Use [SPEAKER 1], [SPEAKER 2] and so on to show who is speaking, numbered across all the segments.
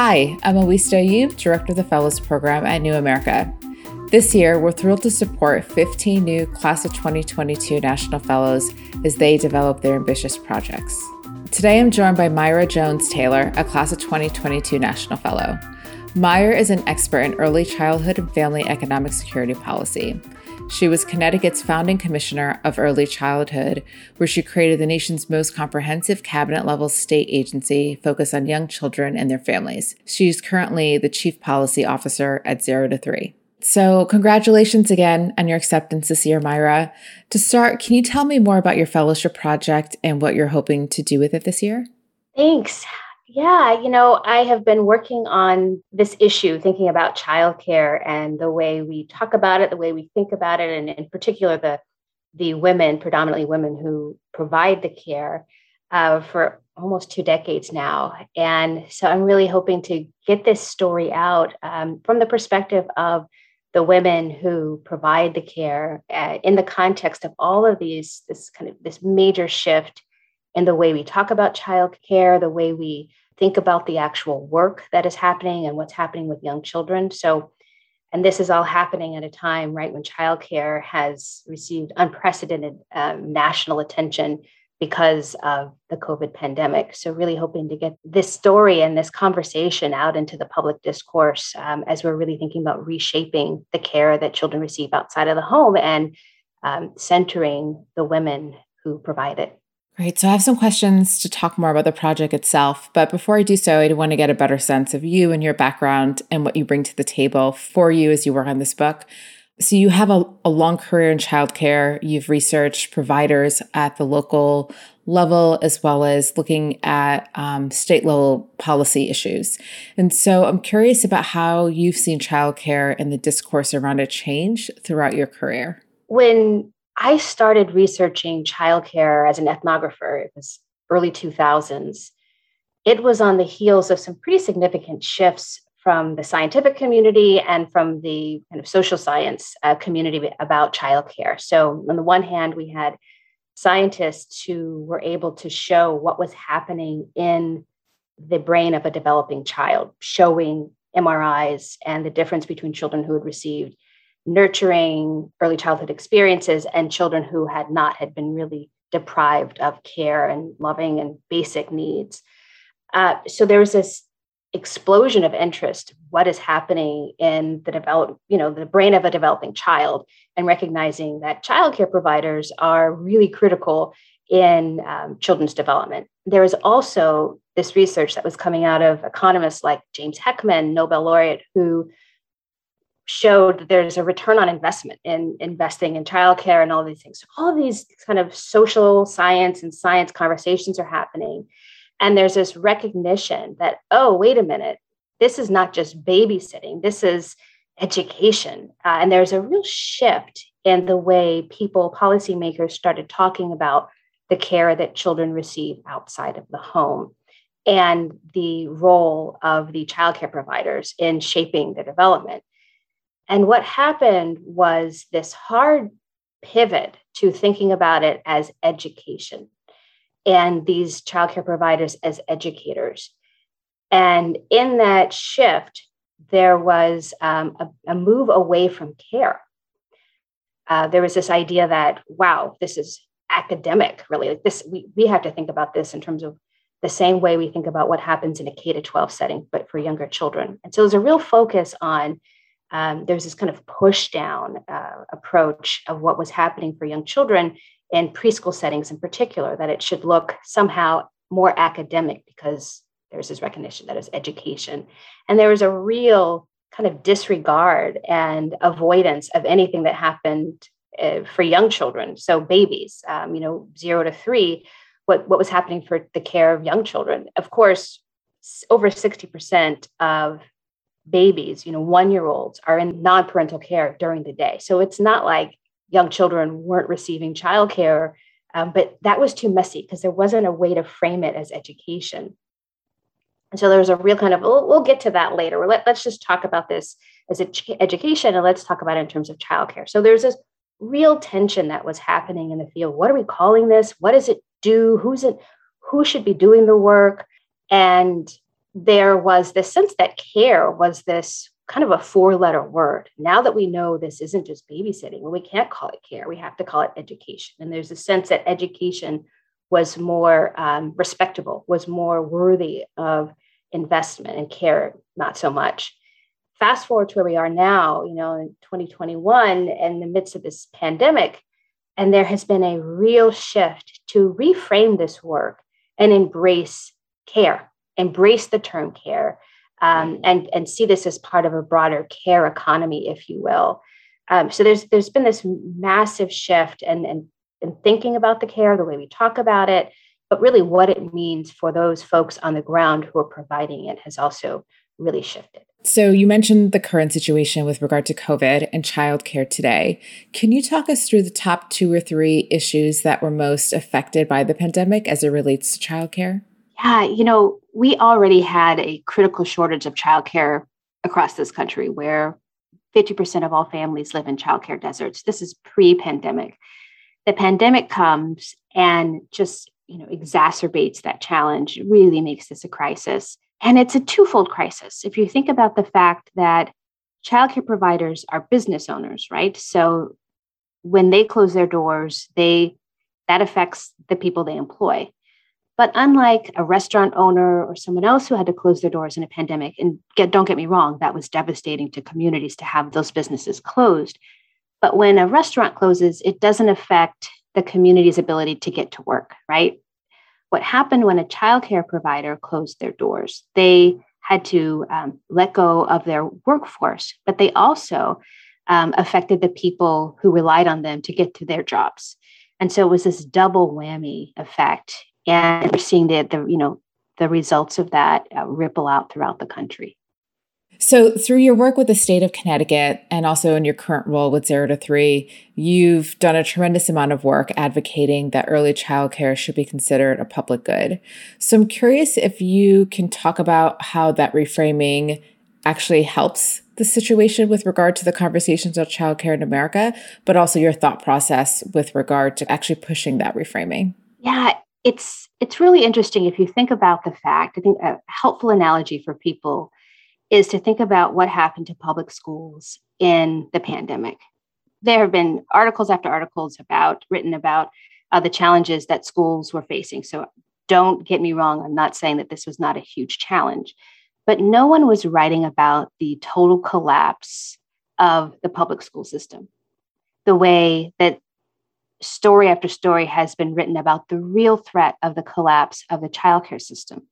[SPEAKER 1] Hi, I'm Awista Ayub, Director of the Fellows Program at New America. This year, we're thrilled to support 15 new Class of 2022 National Fellows as they develop their ambitious projects. Today, I'm joined by Myra Jones Taylor, a Class of 2022 National Fellow. Myra is an expert in early childhood and family economic security policy. She was Connecticut's founding commissioner of early childhood, where she created the nation's most comprehensive cabinet level state agency focused on young children and their families. She's currently the chief policy officer at Zero to Three. So, congratulations again on your acceptance this year, Myra. To start, can you tell me more about your fellowship project and what you're hoping to do with it this year?
[SPEAKER 2] Thanks. Yeah, you know, I have been working on this issue, thinking about childcare and the way we talk about it, the way we think about it, and in particular, the the women, predominantly women who provide the care, uh, for almost two decades now. And so I'm really hoping to get this story out um, from the perspective of the women who provide the care uh, in the context of all of these this kind of this major shift in the way we talk about childcare the way we think about the actual work that is happening and what's happening with young children so and this is all happening at a time right when childcare has received unprecedented um, national attention because of the COVID pandemic. So, really hoping to get this story and this conversation out into the public discourse um, as we're really thinking about reshaping the care that children receive outside of the home and um, centering the women who provide it.
[SPEAKER 1] Great. So I have some questions to talk more about the project itself. But before I do so, I want to get a better sense of you and your background and what you bring to the table for you as you work on this book. So you have a, a long career in childcare. You've researched providers at the local level as well as looking at um, state level policy issues. And so I'm curious about how you've seen childcare and the discourse around it change throughout your career.
[SPEAKER 2] When I started researching childcare as an ethnographer, it was early 2000s. It was on the heels of some pretty significant shifts from the scientific community and from the kind of social science uh, community about childcare. So, on the one hand, we had scientists who were able to show what was happening in the brain of a developing child, showing MRIs and the difference between children who had received nurturing early childhood experiences and children who had not, had been really deprived of care and loving and basic needs. Uh, so there was this explosion of interest what is happening in the develop you know the brain of a developing child and recognizing that childcare providers are really critical in um, children's development there is also this research that was coming out of economists like james heckman nobel laureate who showed that there's a return on investment in investing in childcare and all these things so all these kind of social science and science conversations are happening and there's this recognition that, oh, wait a minute, this is not just babysitting, this is education. Uh, and there's a real shift in the way people, policymakers, started talking about the care that children receive outside of the home and the role of the childcare providers in shaping the development. And what happened was this hard pivot to thinking about it as education and these childcare providers as educators. And in that shift, there was um, a, a, move away from care. Uh, there was this idea that, wow, this is academic, really. Like this, we, we have to think about this in terms of the same way we think about what happens in a K to 12 setting, but for younger children. And so there's a real focus on um, there's this kind of push down uh, approach of what was happening for young children in preschool settings in particular, that it should look somehow more academic because there's this recognition that is education. And there was a real kind of disregard and avoidance of anything that happened uh, for young children. So babies, um, you know, zero to three, what, what was happening for the care of young children. Of course, over 60% of babies, you know, one year olds are in non parental care during the day. So it's not like young children weren't receiving childcare. Um, but that was too messy because there wasn't a way to frame it as education. And so there was a real kind of, we'll, we'll get to that later. Let, us just talk about this as education and let's talk about it in terms of childcare. So there's this real tension that was happening in the field. What are we calling this? What does it do? Who's it? Who should be doing the work? And there was this sense that care was this kind of a four letter word. Now that we know this isn't just babysitting, well, we can't call it care, we have to call it education. And there's a sense that education was more um, respectable, was more worthy of investment and care, not so much. Fast forward to where we are now, you know, in 2021, in the midst of this pandemic, and there has been a real shift to reframe this work and embrace care, embrace the term care, um, and, and see this as part of a broader care economy, if you will. Um, so there's there's been this massive shift and, and and thinking about the care, the way we talk about it, but really what it means for those folks on the ground who are providing it has also really shifted.
[SPEAKER 1] So, you mentioned the current situation with regard to COVID and childcare today. Can you talk us through the top two or three issues that were most affected by the pandemic as it relates to childcare?
[SPEAKER 2] Yeah, you know, we already had a critical shortage of childcare across this country where 50% of all families live in childcare deserts. This is pre pandemic. The pandemic comes and just you know exacerbates that challenge really makes this a crisis and it's a twofold crisis if you think about the fact that childcare providers are business owners right so when they close their doors they that affects the people they employ but unlike a restaurant owner or someone else who had to close their doors in a pandemic and get, don't get me wrong that was devastating to communities to have those businesses closed but when a restaurant closes it doesn't affect the community's ability to get to work, right? What happened when a childcare provider closed their doors? They had to um, let go of their workforce, but they also um, affected the people who relied on them to get to their jobs. And so it was this double whammy effect. And we're seeing the, the you know, the results of that uh, ripple out throughout the country.
[SPEAKER 1] So, through your work with the state of Connecticut and also in your current role with Zero to Three, you've done a tremendous amount of work advocating that early childcare should be considered a public good. So, I'm curious if you can talk about how that reframing actually helps the situation with regard to the conversations of childcare in America, but also your thought process with regard to actually pushing that reframing.
[SPEAKER 2] Yeah, it's it's really interesting if you think about the fact. I think a helpful analogy for people is to think about what happened to public schools in the pandemic. There have been articles after articles about written about uh, the challenges that schools were facing. So don't get me wrong, I'm not saying that this was not a huge challenge, but no one was writing about the total collapse of the public school system, the way that story after story has been written about the real threat of the collapse of the childcare system.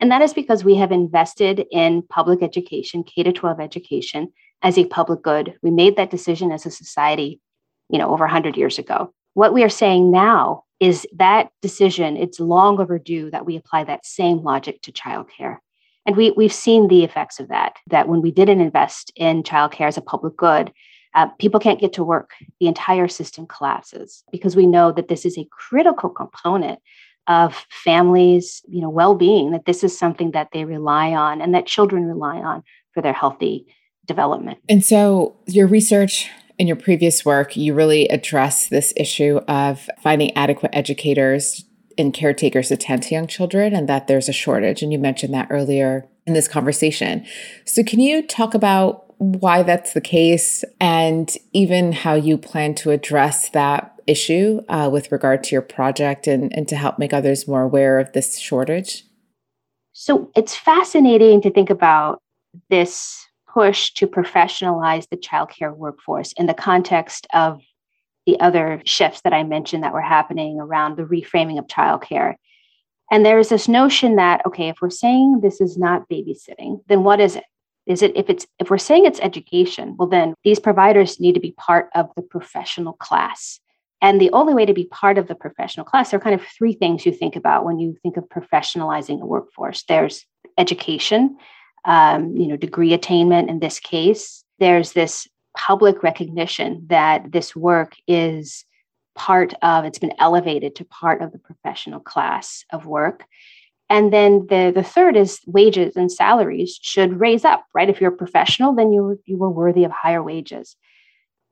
[SPEAKER 2] And that is because we have invested in public education, K 12 education, as a public good. We made that decision as a society, you know, over 100 years ago. What we are saying now is that decision, it's long overdue that we apply that same logic to childcare. And we, we've seen the effects of that, that when we didn't invest in childcare as a public good, uh, people can't get to work. The entire system collapses because we know that this is a critical component of families, you know, well-being. That this is something that they rely on and that children rely on for their healthy development.
[SPEAKER 1] And so, your research in your previous work, you really address this issue of finding adequate educators and caretakers to attend to young children, and that there's a shortage. And you mentioned that earlier in this conversation. So, can you talk about why that's the case and even how you plan to address that issue uh, with regard to your project and, and to help make others more aware of this shortage?
[SPEAKER 2] So it's fascinating to think about this push to professionalize the childcare workforce in the context of the other shifts that I mentioned that were happening around the reframing of childcare. And there is this notion that, okay, if we're saying this is not babysitting, then what is it? Is it if it's if we're saying it's education well then these providers need to be part of the professional class. And the only way to be part of the professional class there are kind of three things you think about when you think of professionalizing a workforce. There's education um, you know degree attainment in this case. There's this public recognition that this work is part of it's been elevated to part of the professional class of work and then the, the third is wages and salaries should raise up, right? If you're a professional, then you, you were worthy of higher wages.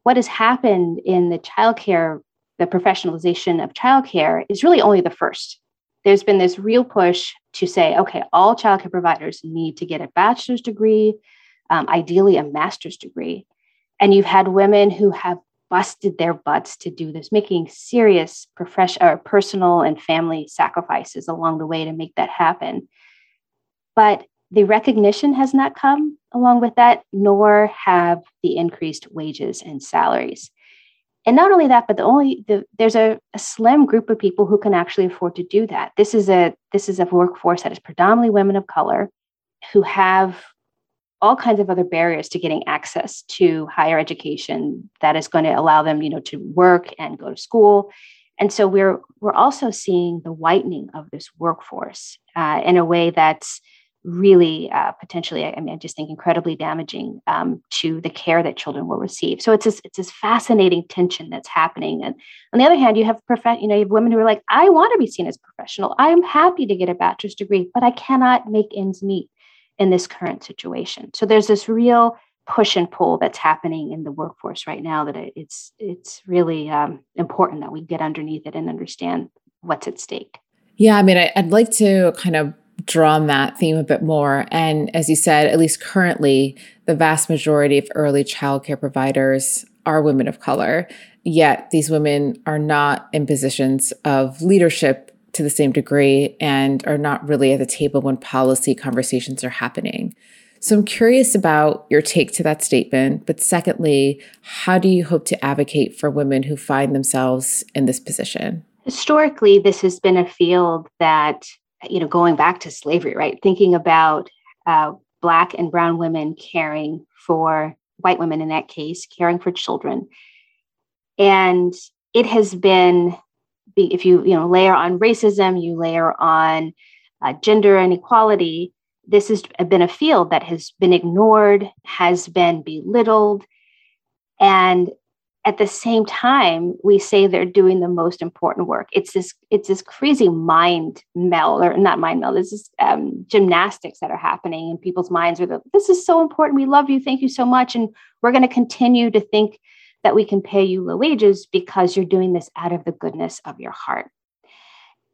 [SPEAKER 2] What has happened in the childcare, the professionalization of childcare is really only the first. there's been this real push to say, okay, all childcare providers need to get a bachelor's degree, um, ideally a master's degree. And you've had women who have busted their butts to do this, making serious professional or personal and family sacrifices along the way to make that happen. But the recognition has not come along with that, nor have the increased wages and salaries. And not only that, but the only the, there's a, a slim group of people who can actually afford to do that. This is a this is a workforce that is predominantly women of color who have all kinds of other barriers to getting access to higher education that is going to allow them, you know, to work and go to school. And so we're we're also seeing the whitening of this workforce uh, in a way that's really uh, potentially, I mean, I just think incredibly damaging um, to the care that children will receive. So it's this, it's this fascinating tension that's happening. And on the other hand, you have prof- you know, you have women who are like, I want to be seen as professional. I'm happy to get a bachelor's degree, but I cannot make ends meet in this current situation. So there's this real push and pull that's happening in the workforce right now that it's it's really um, important that we get underneath it and understand what's at stake.
[SPEAKER 1] Yeah, I mean, I, I'd like to kind of draw on that theme a bit more. And as you said, at least currently, the vast majority of early childcare providers are women of color. Yet these women are not in positions of leadership to the same degree and are not really at the table when policy conversations are happening. So I'm curious about your take to that statement. But secondly, how do you hope to advocate for women who find themselves in this position?
[SPEAKER 2] Historically, this has been a field that you know, going back to slavery, right? Thinking about uh, Black and Brown women caring for white women in that case, caring for children. And it has been, if you, you know, layer on racism, you layer on uh, gender inequality, this has been a field that has been ignored, has been belittled. And at the same time we say they're doing the most important work. It's this it's this crazy mind meld or not mind meld this is um, gymnastics that are happening in people's minds where this is so important. We love you. Thank you so much. And we're going to continue to think that we can pay you low wages because you're doing this out of the goodness of your heart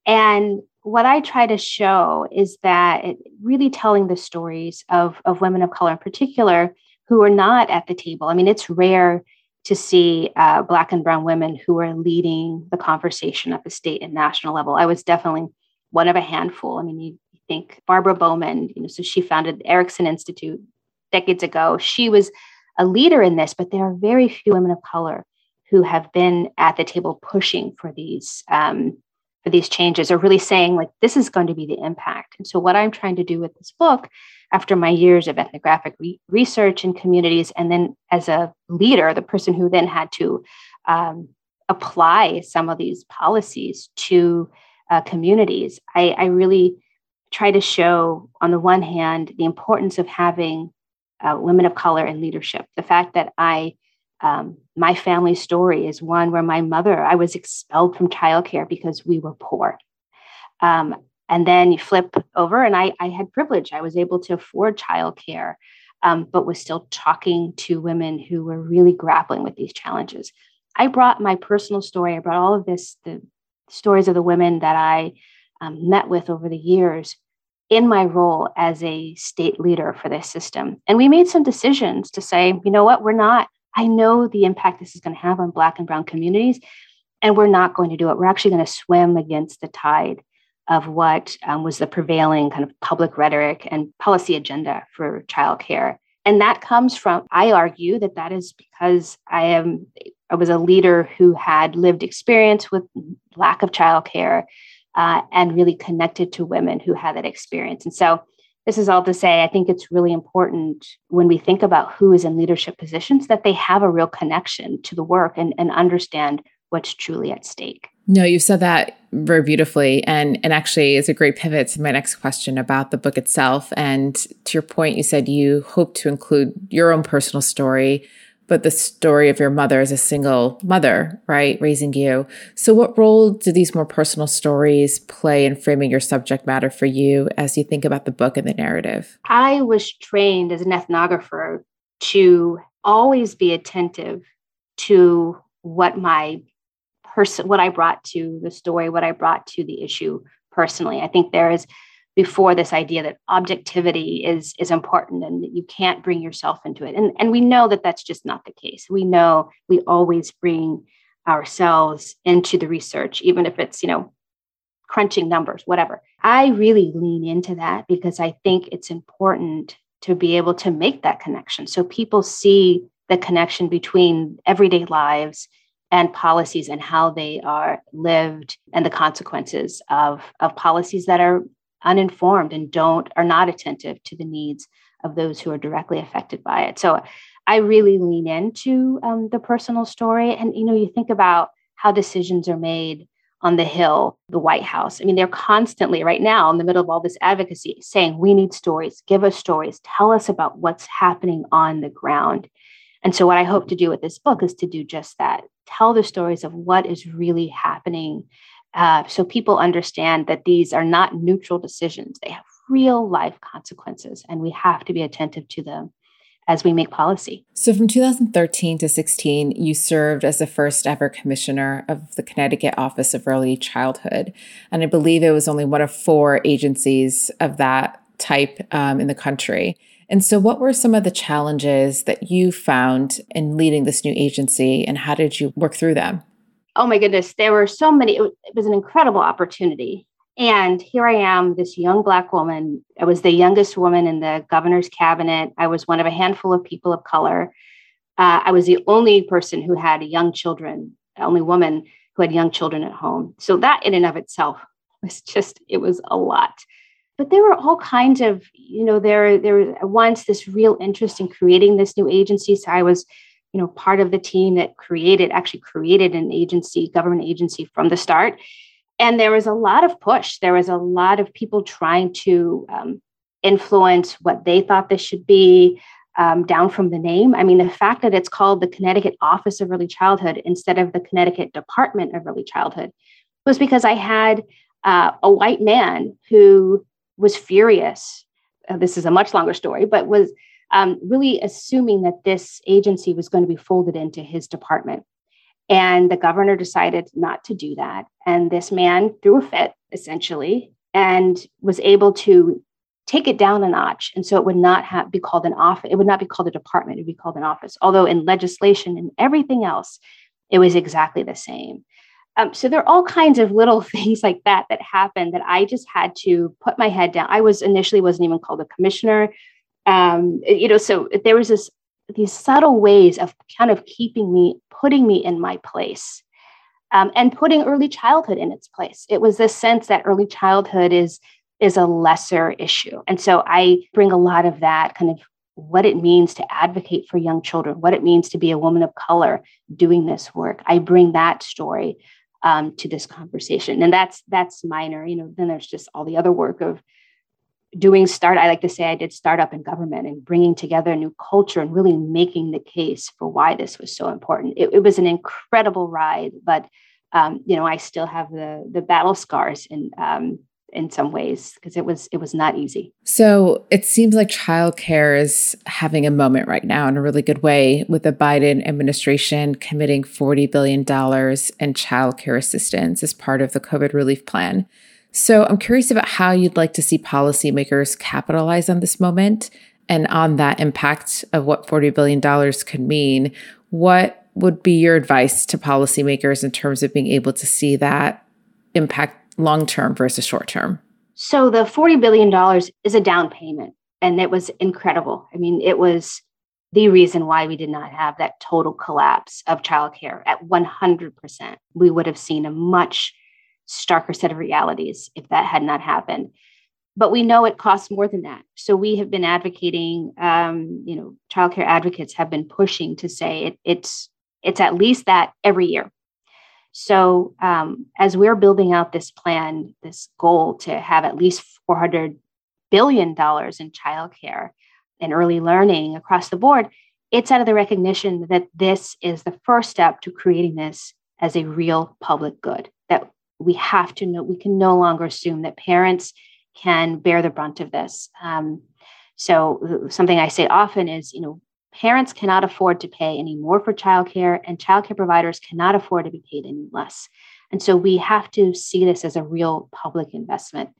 [SPEAKER 2] and what i try to show is that it, really telling the stories of, of women of color in particular who are not at the table i mean it's rare to see uh, Black and Brown women who are leading the conversation at the state and national level. I was definitely one of a handful. I mean, you think Barbara Bowman, you know, so she founded the Erickson Institute decades ago. She was a leader in this, but there are very few women of color who have been at the table pushing for these um, for these changes or really saying like this is going to be the impact. And so what I'm trying to do with this book after my years of ethnographic re- research in communities, and then as a leader, the person who then had to um, apply some of these policies to uh, communities, I, I, really try to show, on the one hand, the importance of having uh, women of color in leadership. The fact that I, um, my family story is one where my mother, I was expelled from childcare because we were poor. Um, and then you flip over, and I, I had privilege. I was able to afford childcare, um, but was still talking to women who were really grappling with these challenges. I brought my personal story. I brought all of this, the stories of the women that I um, met with over the years in my role as a state leader for this system. And we made some decisions to say, you know what, we're not, I know the impact this is going to have on Black and Brown communities, and we're not going to do it. We're actually going to swim against the tide of what um, was the prevailing kind of public rhetoric and policy agenda for childcare. And that comes from, I argue that that is because I am, I was a leader who had lived experience with lack of childcare uh, and really connected to women who had that experience. And so this is all to say, I think it's really important when we think about who is in leadership positions that they have a real connection to the work and, and understand what's truly at stake.
[SPEAKER 1] No, you said that very beautifully. And and actually it's a great pivot to my next question about the book itself. And to your point, you said you hope to include your own personal story, but the story of your mother as a single mother, right, raising you. So what role do these more personal stories play in framing your subject matter for you as you think about the book and the narrative?
[SPEAKER 2] I was trained as an ethnographer to always be attentive to what my person, what I brought to the story, what I brought to the issue personally. I think there is before this idea that objectivity is is important and that you can't bring yourself into it. And and we know that that's just not the case. We know we always bring ourselves into the research even if it's you know crunching numbers whatever. I really lean into that because i think it's important to be able to make that connection. So people see the connection between everyday lives and policies and how they are lived and the consequences of, of policies that are uninformed and don't are not attentive to the needs of those who are directly affected by it. So i really lean into um, the personal story. And you know you think about how decisions are made on the hill the white house. I mean they're constantly right now in the middle of all this advocacy saying we need stories. Give us stories. Tell us about what's happening on the ground. And so what i hope to do with this book is to do just that. Tell the stories of what is really happening uh, so people understand that these are not neutral decisions. They have real life consequences, and we have to be attentive to them as we make policy.
[SPEAKER 1] So, from 2013 to 16, you served as the first ever commissioner of the Connecticut Office of Early Childhood. And I believe it was only one of four agencies of that type um, in the country. And so, what were some of the challenges that you found in leading this new agency, and how did you work through them?
[SPEAKER 2] Oh my goodness, there were so many. It was an incredible opportunity. And here I am, this young Black woman. I was the youngest woman in the governor's cabinet. I was one of a handful of people of color. Uh, I was the only person who had young children, the only woman who had young children at home. So that in and of itself was just, it was a lot. But there were all kinds of, you know, there, there was once this real interest in creating this new agency. So I was you know part of the team that created actually created an agency government agency from the start. And there was a lot of push. There was a lot of people trying to um, influence what they thought this should be um, down from the name. I mean the fact that it's called the connecticut office of early childhood instead of the connecticut department of early childhood was because i had uh, a white man who was furious. Uh, this is a much longer story but was um, really assuming that this agency was going to be folded into his department. And the governor decided not to do that. And this man threw a fit, essentially, and was able to take it down a notch. And so it would not have, be called an office. It would not be called a department. It would be called an office. Although in legislation and everything else, it was exactly the same. Um, so there are all kinds of little things like that that happened that I just had to put my head down. I was initially wasn't even called a commissioner um, you know, so there was this these subtle ways of kind of keeping me, putting me in my place, um, and putting early childhood in its place. It was this sense that early childhood is is a lesser issue, and so I bring a lot of that kind of what it means to advocate for young children, what it means to be a woman of color doing this work. I bring that story um, to this conversation, and that's that's minor. You know, then there's just all the other work of doing start i like to say i did startup in government and bringing together a new culture and really making the case for why this was so important. It, it was an incredible ride but um, you know i still have the the battle scars in um, in some ways because it was it was not easy.
[SPEAKER 1] So it seems like childcare is having a moment right now in a really good way with the biden administration committing 40 billion dollars in childcare assistance as part of the covid relief plan so I'm curious about how you'd like to see policymakers capitalize on this moment and on that impact of what $40 billion could mean. What would be your advice to policymakers in terms of being able to see that impact long term versus short term?
[SPEAKER 2] So the $40 billion is a down payment, and it was incredible. I mean, it was the reason why we did not have that total collapse of childcare at 100%. We would have seen a much starker set of realities if that had not happened. But we know it costs more than that. So we have been advocating, um, you know, childcare advocates have been pushing to say it, it's it's at least that every year. So um, as we're building out this plan, this goal to have at least 400 billion dollars in childcare and early learning across the board, it's out of the recognition that this is the first step to creating this as a real public good we have to know we can no longer assume that parents can bear the brunt of this um, so something i say often is you know parents cannot afford to pay any more for childcare and childcare providers cannot afford to be paid any less And so we have to see this as a real public investment.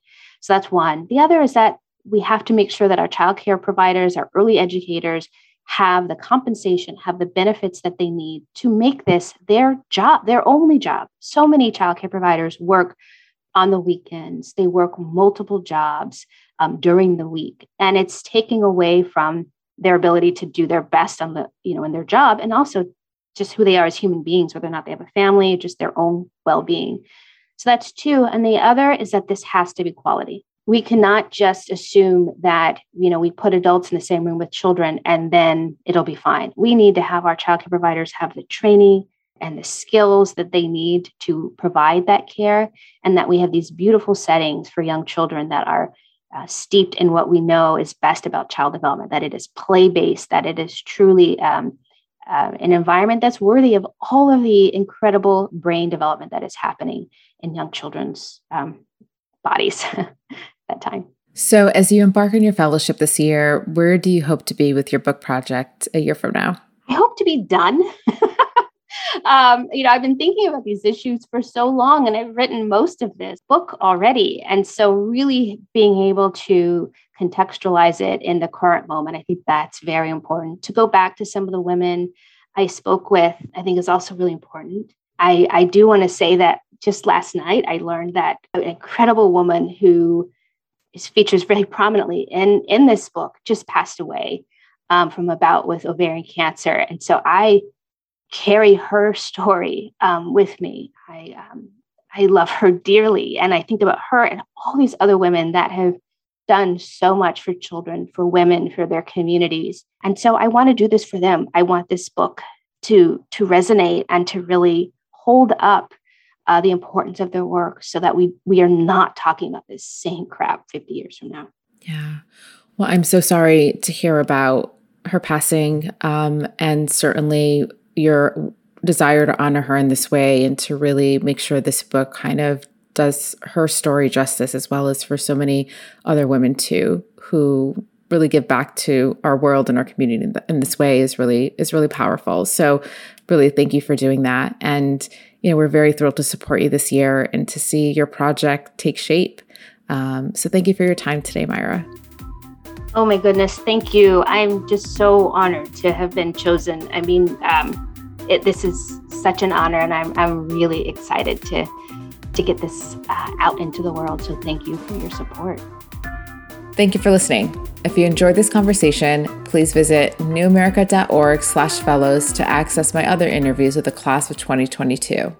[SPEAKER 2] So that's one. The other is that we have to make sure that our childcare providers, our early educators, have the compensation, have the benefits that they need to make this their job, their only job. So many childcare providers work on the weekends, they work multiple jobs um, during the week, and it's taking away from their ability to do their best on the, you know, in their job and also just who they are as human beings, whether or not they have a family, just their own well being. So that's two. And the other is that this has to be quality we cannot just assume that you know we put adults in the same room with children and then it'll be fine. We need to have our childcare providers have the training and the skills that they need to provide that care and that we have these beautiful settings for young children that are uh, steeped in what we know is best about child development that it is play based that it is truly um, uh, an environment that's worthy of all of the incredible brain development that is happening in young children's um, bodies that time.
[SPEAKER 1] So, as you embark on your fellowship this year, where do you hope to be with your book project a year from now?
[SPEAKER 2] I hope to be done. um, you know, I've been thinking about these issues for so long, and I've written most of this book already. And so, really being able to contextualize it in the current moment, I think that's very important. To go back to some of the women I spoke with, I think is also really important. I, I do want to say that just last night, I learned that an incredible woman who features very prominently in, in this book just passed away um, from a bout with ovarian cancer. And so I carry her story um, with me. I, um, I love her dearly. And I think about her and all these other women that have done so much for children, for women, for their communities. And so I want to do this for them. I want this book to, to resonate and to really hold up uh, the importance of their work so that we we are not talking about this same crap 50 years from now.
[SPEAKER 1] Yeah. Well i'm so sorry to hear about her passing um, and certainly your desire to honor her in this way and to really make sure this book kind of does her story justice as well as for so many other women too who really give back to our world and our community in this way is really is really powerful so really thank you for doing that and you know, we're very thrilled to support you this year and to see your project take shape. Um, so thank you for your time today, Myra.
[SPEAKER 2] Oh my goodness, thank you. I'm just so honored to have been chosen. I mean, um, it, this is such an honor, and I'm I'm really excited to to get this uh, out into the world. So thank you for your support.
[SPEAKER 1] Thank you for listening. If you enjoyed this conversation, please visit newamerica.org slash fellows to access my other interviews with the class of 2022.